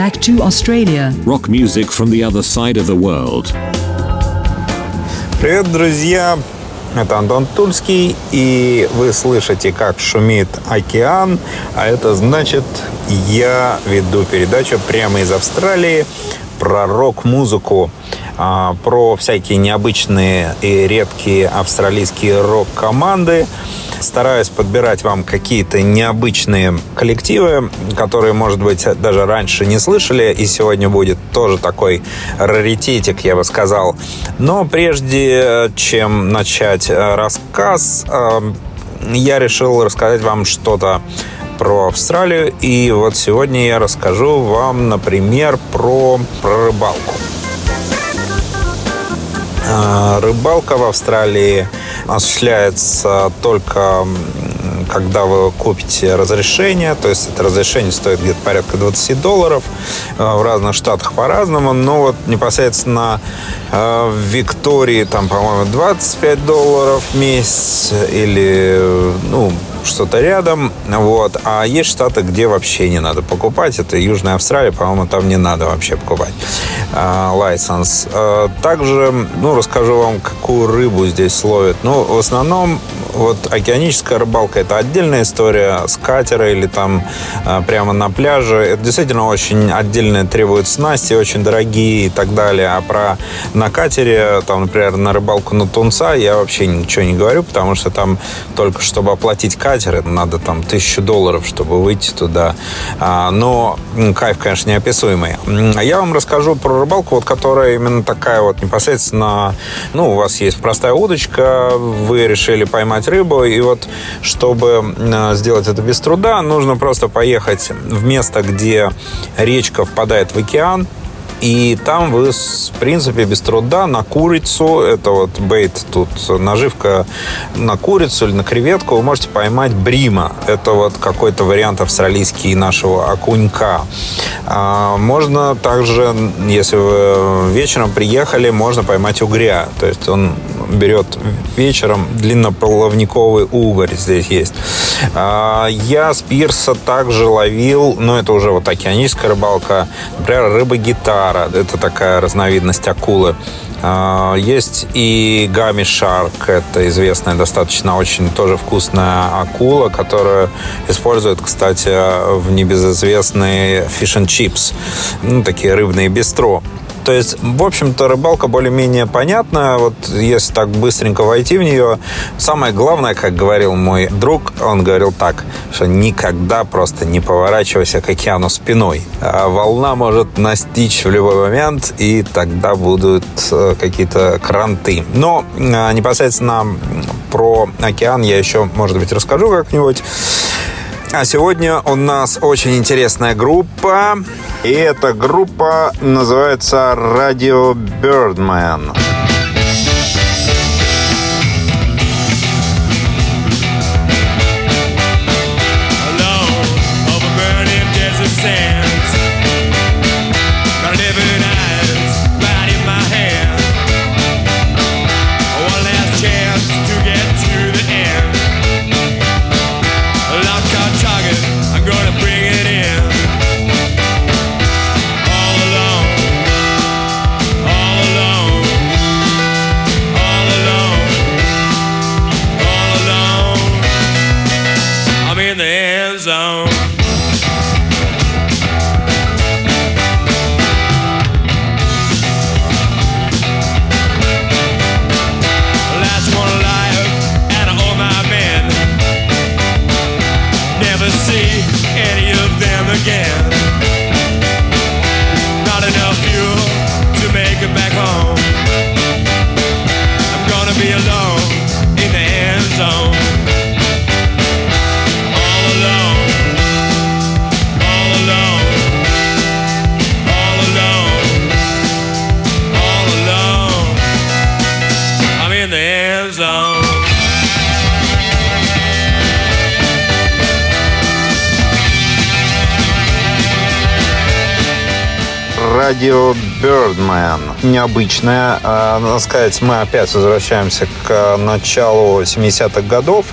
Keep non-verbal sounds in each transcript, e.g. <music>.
back to Australia. Rock music from the other side of the world. Привет, друзья! Это Антон Тульский, и вы слышите, как шумит океан, а это значит, я веду передачу прямо из Австралии про рок-музыку, а, про всякие необычные и редкие австралийские рок-команды. Стараюсь подбирать вам какие-то необычные коллективы, которые, может быть, даже раньше не слышали, и сегодня будет тоже такой раритетик, я бы сказал. Но прежде чем начать э, рассказ, э, я решил рассказать вам что-то про Австралию. И вот сегодня я расскажу вам, например, про, про рыбалку. А, рыбалка в Австралии осуществляется только когда вы купите разрешение, то есть это разрешение стоит где-то порядка 20 долларов, э, в разных штатах по-разному, но вот непосредственно э, в Виктории там, по-моему, 25 долларов в месяц или, ну, что-то рядом, вот. А есть штаты, где вообще не надо покупать. Это Южная Австралия, по-моему, там не надо вообще покупать лайсенс. Э, также, ну, расскажу вам, какую рыбу здесь ловят. Ну, в основном, вот океаническая рыбалка – это отдельная история с катера или там э, прямо на пляже. Это действительно очень отдельно требует снасти, очень дорогие и так далее. А про на катере, там, например, на рыбалку на тунца я вообще ничего не говорю, потому что там только чтобы оплатить катер, надо там тысячу долларов, чтобы выйти туда. А, но кайф, конечно, неописуемый. А я вам расскажу про рыбалку, вот которая именно такая вот непосредственно, ну, у вас есть простая удочка, вы решили поймать рыбу, и вот чтобы сделать это без труда, нужно просто поехать в место, где речка впадает в океан, и там вы, в принципе, без труда на курицу, это вот бейт, тут наживка на курицу или на креветку, вы можете поймать брима. Это вот какой-то вариант австралийский нашего окунька. А, можно также, если вы вечером приехали, можно поймать угря. То есть он берет вечером длиннополовниковый угорь здесь есть. А, я с пирса также ловил, но это уже вот океаническая рыбалка, например, рыба-гитара. Это такая разновидность акулы. А, есть и гамми шарк, это известная достаточно очень тоже вкусная акула, которую используют, кстати, в небезызвестные and chips, ну, такие рыбные бистро. То есть, в общем-то, рыбалка более-менее понятная. Вот если так быстренько войти в нее, самое главное, как говорил мой друг, он говорил так, что никогда просто не поворачивайся к океану спиной. А волна может настичь в любой момент, и тогда будут э, какие-то кранты. Но э, непосредственно про океан я еще, может быть, расскажу как-нибудь. А сегодня у нас очень интересная группа. И эта группа называется Radio Birdman. Радио Birdman. Необычная. А, надо сказать, мы опять возвращаемся к началу 70-х годов.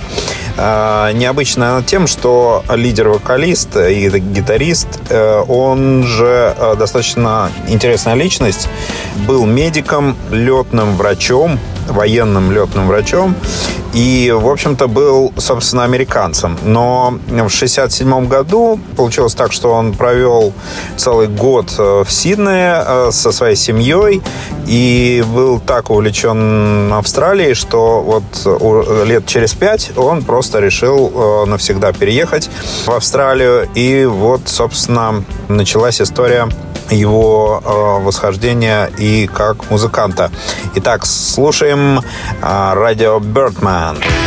э, необычная тем, что лидер-вокалист и гитарист, э, он же э, достаточно интересная личность, был медиком, летным врачом, военным летным врачом. И, в общем-то, был, собственно, американцем. Но в 67 году получилось так, что он провел целый год э, в Сиднее э, со своей семьей и был так увлечен Австралией, что вот лет через пять он просто решил э, навсегда переехать в Австралию. И вот, собственно, началась история его э, восхождения и как музыканта. Итак, слушаем э, радио Jahren.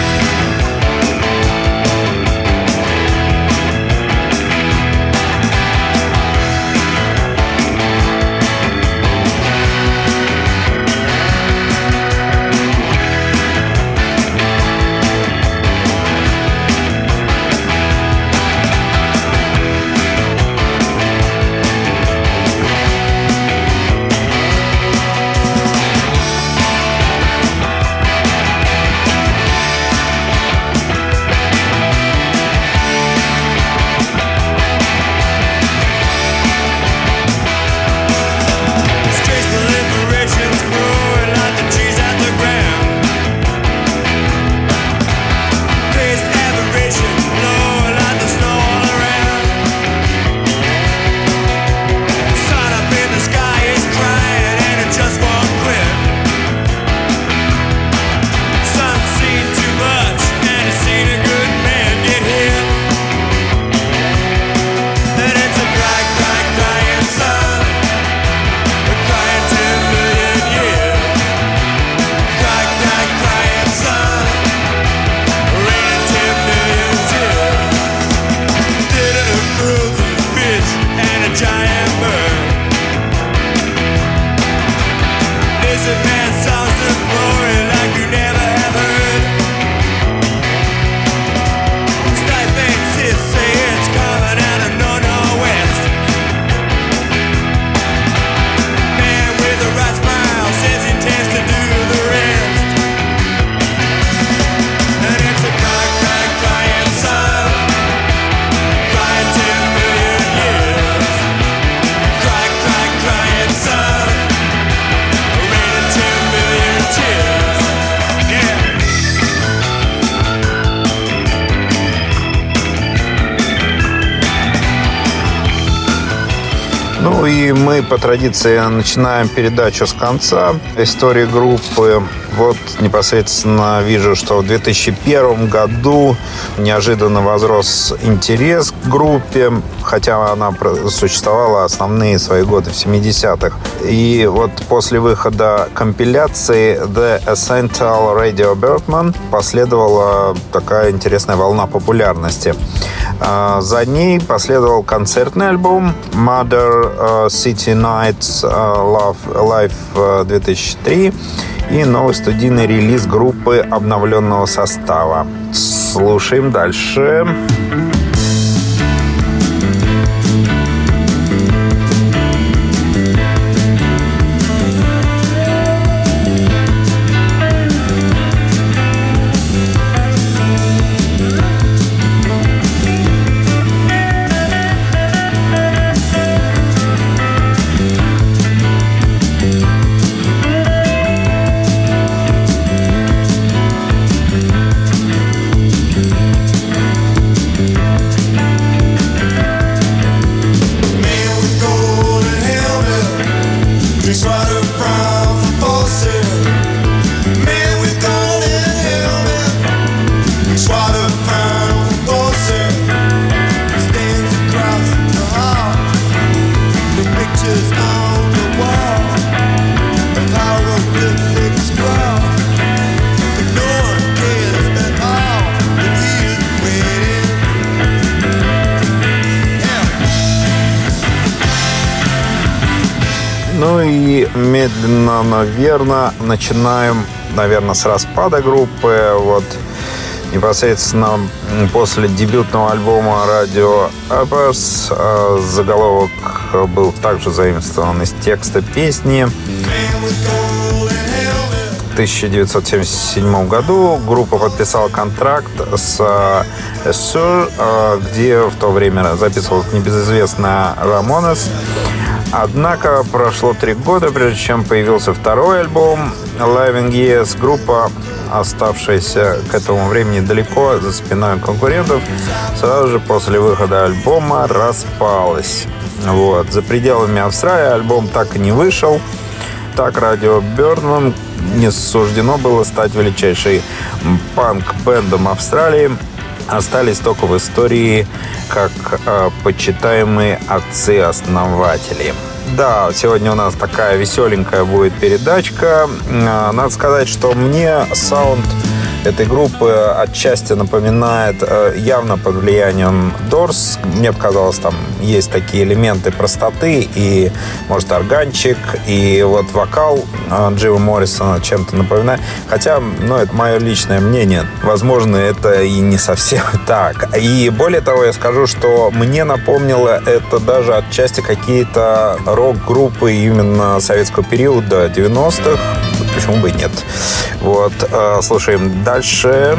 По традиции начинаем передачу с конца истории группы. Вот непосредственно вижу, что в 2001 году неожиданно возрос интерес к группе, хотя она существовала основные свои годы в 70-х. И вот после выхода компиляции The Essential Radio Birdman последовала такая интересная волна популярности. А, за ней последовал концертный альбом Mother City Nights Love Live 2003 и новый студийный релиз группы обновленного состава. Слушаем дальше. Дальше. Верно начинаем, наверное, с распада группы. Вот непосредственно после дебютного альбома Radio Uppers э, заголовок был также заимствован из текста песни. 1977 году группа подписала контракт с Sur, где в то время записывалась небезызвестная Рамонес. Однако прошло три года, прежде чем появился второй альбом Living Years. Группа, оставшаяся к этому времени далеко за спиной конкурентов, сразу же после выхода альбома распалась. Вот. За пределами Австралии альбом так и не вышел. Так радио Бёрдман не суждено было стать величайшей панк-бендом Австралии – остались только в истории как э, почитаемые отцы-основатели. Да, сегодня у нас такая веселенькая будет передачка. Э, надо сказать, что мне саунд этой группы отчасти напоминает э, явно под влиянием Дорс. Мне показалось, там есть такие элементы простоты и, может, органчик, и вот вокал э, Джима Моррисона чем-то напоминает. Хотя, ну, это мое личное мнение. Возможно, это и не совсем <laughs> так. И более того, я скажу, что мне напомнило это даже отчасти какие-то рок-группы именно советского периода 90-х. Почему бы и нет? Вот, э, слушаем дальше.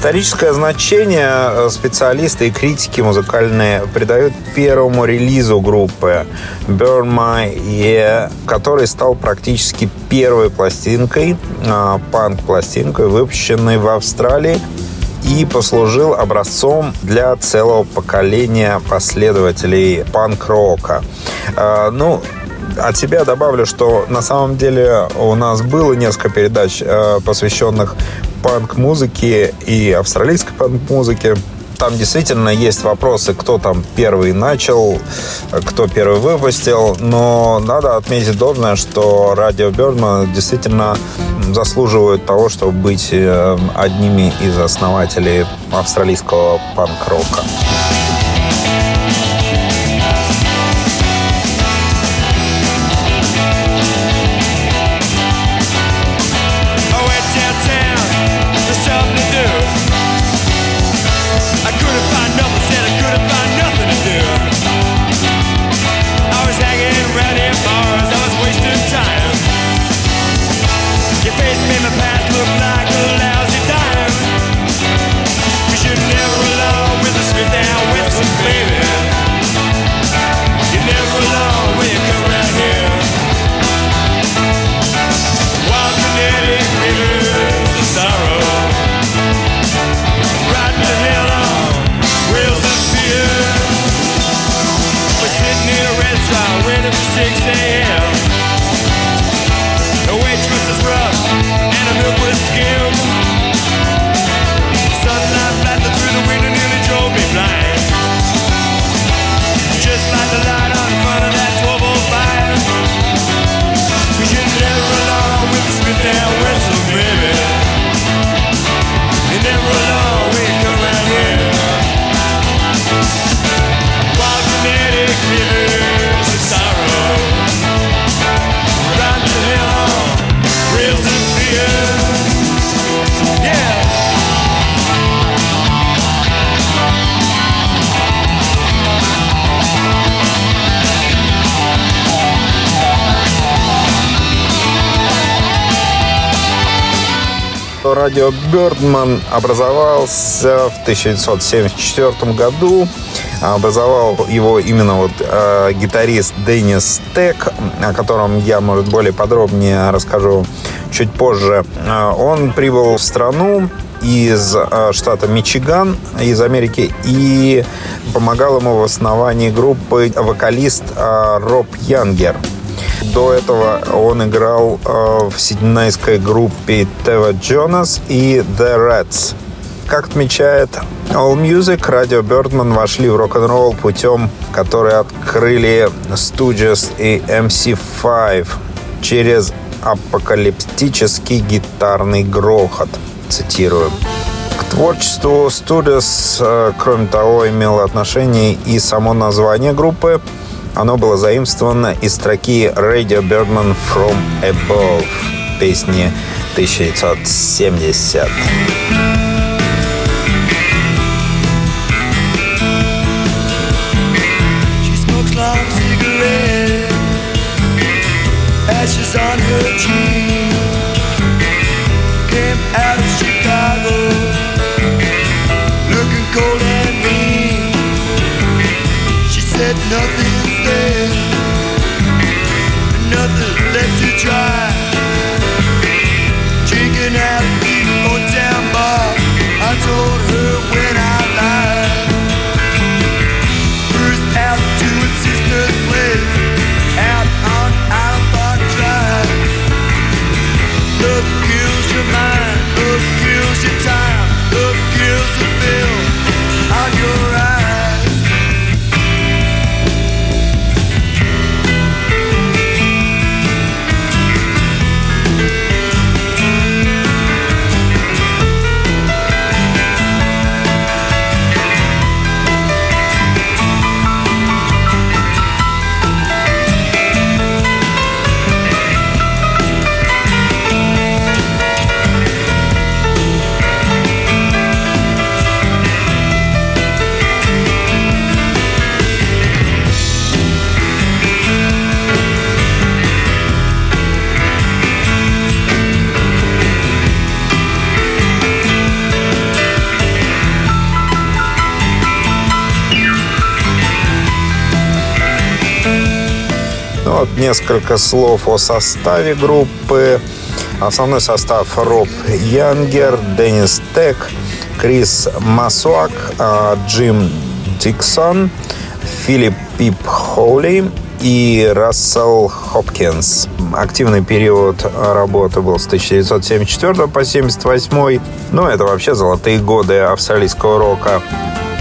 Историческое значение э, специалисты и критики музыкальные придают первому релизу группы Burn My Year, который стал практически первой пластинкой, э, панк-пластинкой, выпущенной в Австралии и послужил образцом для целого поколения последователей панк-рока. Э, ну, от себя добавлю, что на самом деле у нас было несколько передач, посвященных панк-музыки и австралийской панк-музыки. Там действительно есть вопросы, кто там первый начал, кто первый выпустил, но надо отметить должное, что радио Бёрдман действительно заслуживают того, чтобы быть э, одними из основателей австралийского панк-рока. Радио Бёрдман образовался в 1974 году. Образовал его именно вот э, гитарист Деннис Тек, о котором я, может, более подробнее расскажу чуть позже. Э, он прибыл в страну из э, штата Мичиган, из Америки, и помогал ему в основании группы вокалист э, Роб Янгер. До этого он играл э, в сиднейской группе Тева Джонас и The Rats. Как отмечает All Music, радио Birdman вошли в рок-н-ролл путем, который открыли Stooges и MC5 через апокалиптический гитарный грохот. Цитирую. К творчеству Studios, э, кроме того, имело отношение и само название группы. Оно было заимствовано из строки Radio Birdman From Above песни 1970. Несколько слов о составе группы. Основной состав Роб Янгер, Деннис Тек, Крис Масуак, а, Джим Диксон, Филипп Пип Холли и Рассел Хопкинс. Активный период работы был с 1974 по 1978. Ну, это вообще золотые годы австралийского рока.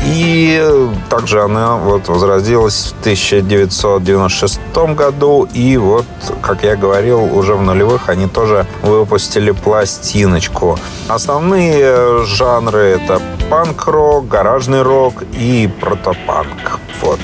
И также она вот возродилась в 1996 году. И вот, как я говорил, уже в нулевых они тоже выпустили пластиночку. Основные жанры это панк-рок, гаражный рок и протопанк. Вот.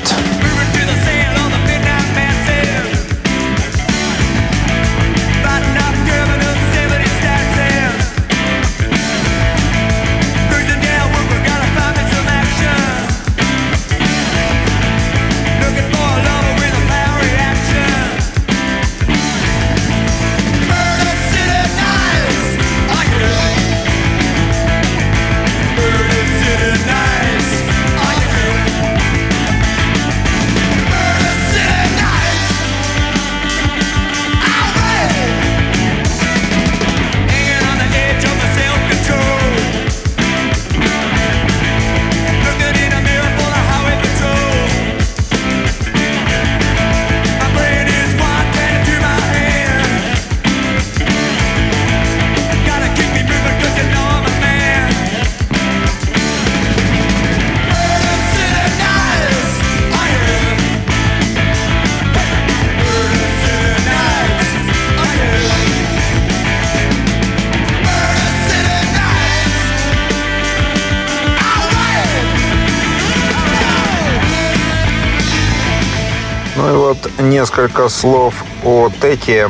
Ну и вот несколько слов о Теке,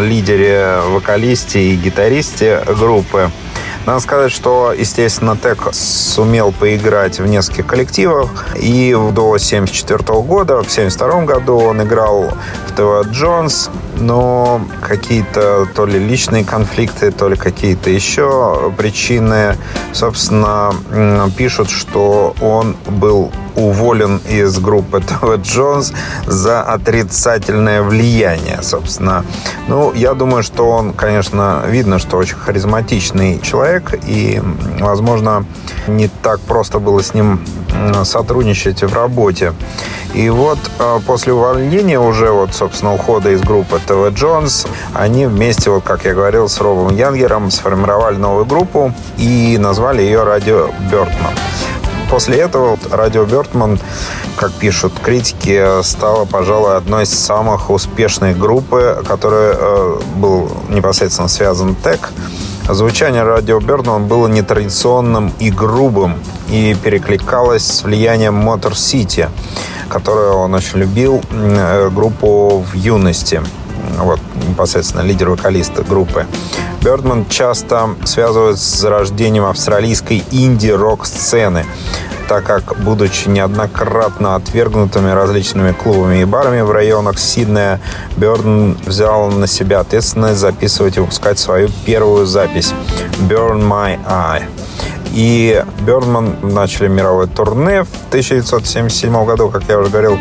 лидере, вокалисте и гитаристе группы. Надо сказать, что, естественно, Тек сумел поиграть в нескольких коллективах. И до 1974 года, в 1972 году он играл в ТВ Джонс. Но какие-то то ли личные конфликты, то ли какие-то еще причины, собственно, пишут, что он был уволен из группы <laughs> ТВ Джонс за отрицательное влияние, собственно. Ну, я думаю, что он, конечно, видно, что очень харизматичный человек, и, возможно, не так просто было с ним сотрудничать в работе. И вот после увольнения уже, вот, собственно, ухода из группы ТВ Джонс, они вместе, вот, как я говорил, с Робом Янгером сформировали новую группу и назвали ее «Радио Бёртман». После этого радио Бертман, как пишут критики, стала, пожалуй, одной из самых успешных групп, которой э, был непосредственно связан Тек. Звучание радио Бердман было нетрадиционным и грубым и перекликалось с влиянием Motor City, которую он очень любил, э, группу в юности вот, непосредственно лидер-вокалиста группы. Бердман часто связывают с зарождением австралийской инди-рок-сцены так как, будучи неоднократно отвергнутыми различными клубами и барами в районах Сиднея, Бёрн взял на себя ответственность записывать и выпускать свою первую запись «Burn My Eye». И Бёрнман начали мировое турне в 1977 году, как я уже говорил,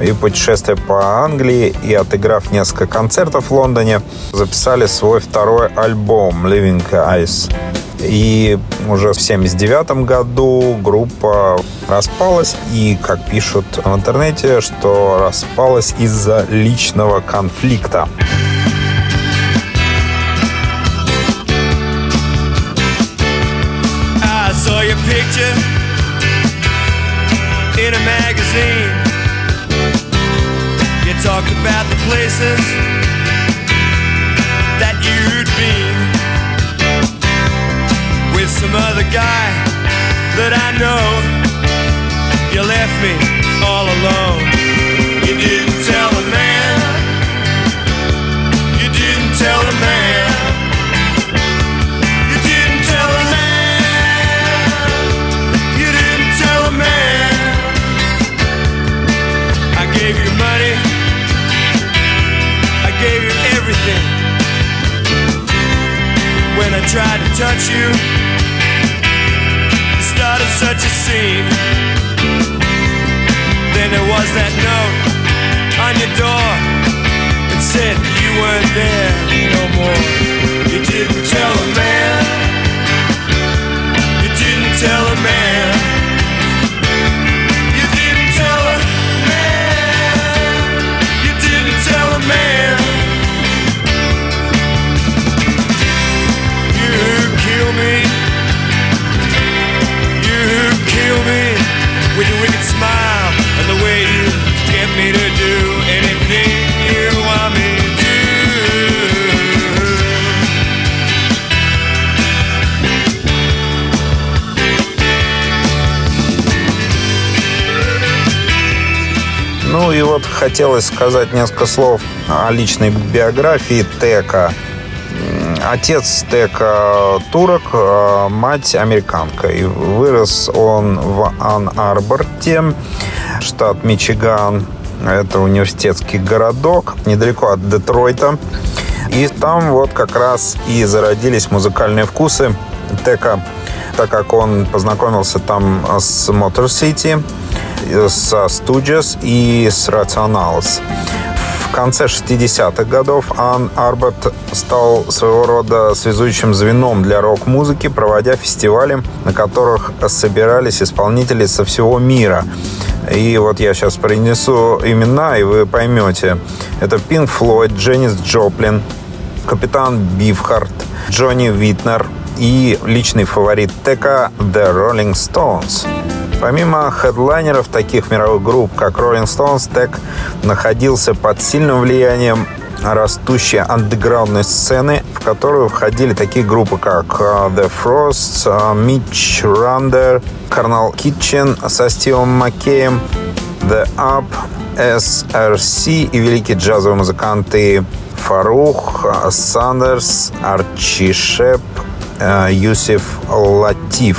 и путешествие по Англии, и отыграв несколько концертов в Лондоне, записали свой второй альбом «Living Ice». И уже в 1979 году группа распалась. И, как пишут в интернете, что распалась из-за личного конфликта. In a magazine. You talked about the places that you'd been. with some other guy that I know. You left me all alone. You didn't touch you Started such a scene. Then there was that note on your door that said you weren't there no more. You didn't tell хотелось сказать несколько слов о личной биографии Тека. Отец Тека турок, а мать американка. И вырос он в Ан-Арборте, штат Мичиган. Это университетский городок, недалеко от Детройта. И там вот как раз и зародились музыкальные вкусы Тека, так как он познакомился там с Motor City, со Stooges и с Rationals конце 60-х годов Ан Арбат стал своего рода связующим звеном для рок-музыки, проводя фестивали, на которых собирались исполнители со всего мира. И вот я сейчас принесу имена, и вы поймете. Это Пинк Флойд, Дженнис Джоплин, Капитан Бифхарт, Джонни Витнер и личный фаворит Тека The Rolling Stones. Помимо хедлайнеров таких мировых групп, как Rolling Stones, Tech находился под сильным влиянием растущей андеграундной сцены, в которую входили такие группы, как uh, The Frost, uh, Mitch Rander, Carnal Kitchen со Стивом Маккеем, The Up, SRC и великие джазовые музыканты Фарух, Сандерс, Арчи Шеп, Юсиф Латиф.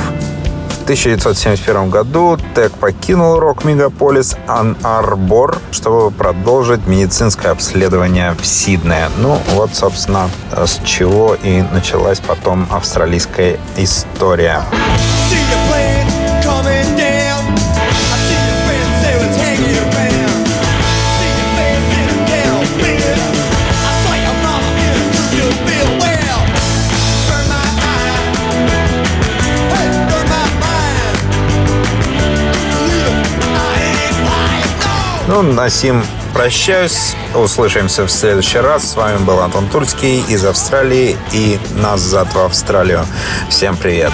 В 1971 году Тек покинул рок-мегаполис Ан-Арбор, чтобы продолжить медицинское обследование в Сиднее. Ну, вот, собственно, с чего и началась потом австралийская история. Ну, на сим прощаюсь. Услышимся в следующий раз. С вами был Антон Турский из Австралии и назад в Австралию. Всем привет.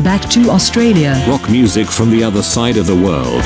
Back to Australia. Rock music from the other side of the world.